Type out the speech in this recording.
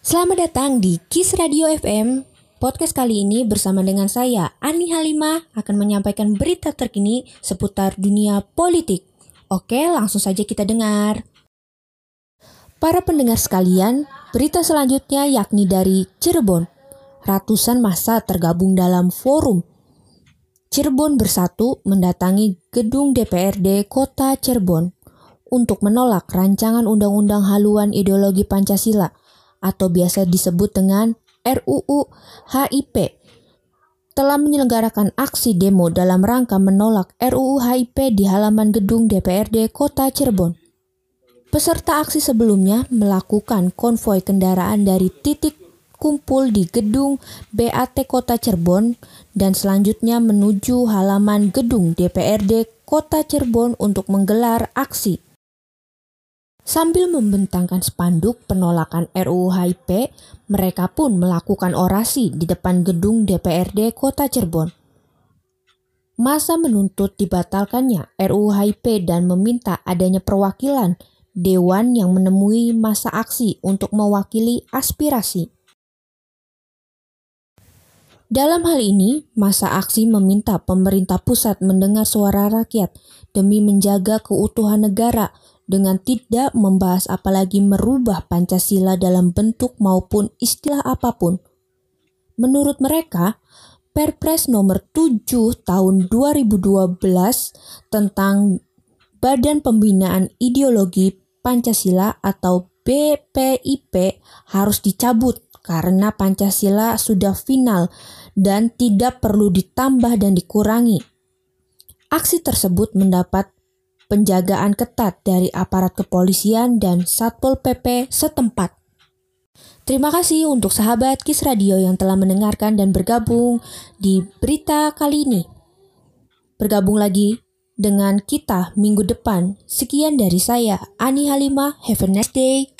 Selamat datang di Kiss Radio FM. Podcast kali ini bersama dengan saya, Ani Halimah, akan menyampaikan berita terkini seputar dunia politik. Oke, langsung saja kita dengar. Para pendengar sekalian, berita selanjutnya yakni dari Cirebon. Ratusan masa tergabung dalam forum. Cirebon Bersatu mendatangi gedung DPRD Kota Cirebon untuk menolak rancangan undang-undang haluan ideologi Pancasila atau biasa disebut dengan RUU HIP telah menyelenggarakan aksi demo dalam rangka menolak RUU HIP di halaman gedung DPRD Kota Cirebon. Peserta aksi sebelumnya melakukan konvoi kendaraan dari titik kumpul di gedung BAT Kota Cirebon dan selanjutnya menuju halaman gedung DPRD Kota Cirebon untuk menggelar aksi. Sambil membentangkan spanduk penolakan RUU HIP, mereka pun melakukan orasi di depan gedung DPRD Kota Cirebon. Masa menuntut dibatalkannya RUU HIP dan meminta adanya perwakilan dewan yang menemui masa aksi untuk mewakili aspirasi. Dalam hal ini, masa aksi meminta pemerintah pusat mendengar suara rakyat demi menjaga keutuhan negara dengan tidak membahas apalagi merubah Pancasila dalam bentuk maupun istilah apa pun. Menurut mereka, Perpres nomor 7 tahun 2012 tentang Badan Pembinaan Ideologi Pancasila atau BPIP harus dicabut karena Pancasila sudah final dan tidak perlu ditambah dan dikurangi. Aksi tersebut mendapat penjagaan ketat dari aparat kepolisian dan Satpol PP setempat. Terima kasih untuk sahabat Kis Radio yang telah mendengarkan dan bergabung di berita kali ini. Bergabung lagi dengan kita minggu depan. Sekian dari saya, Ani Halimah. Have a nice day.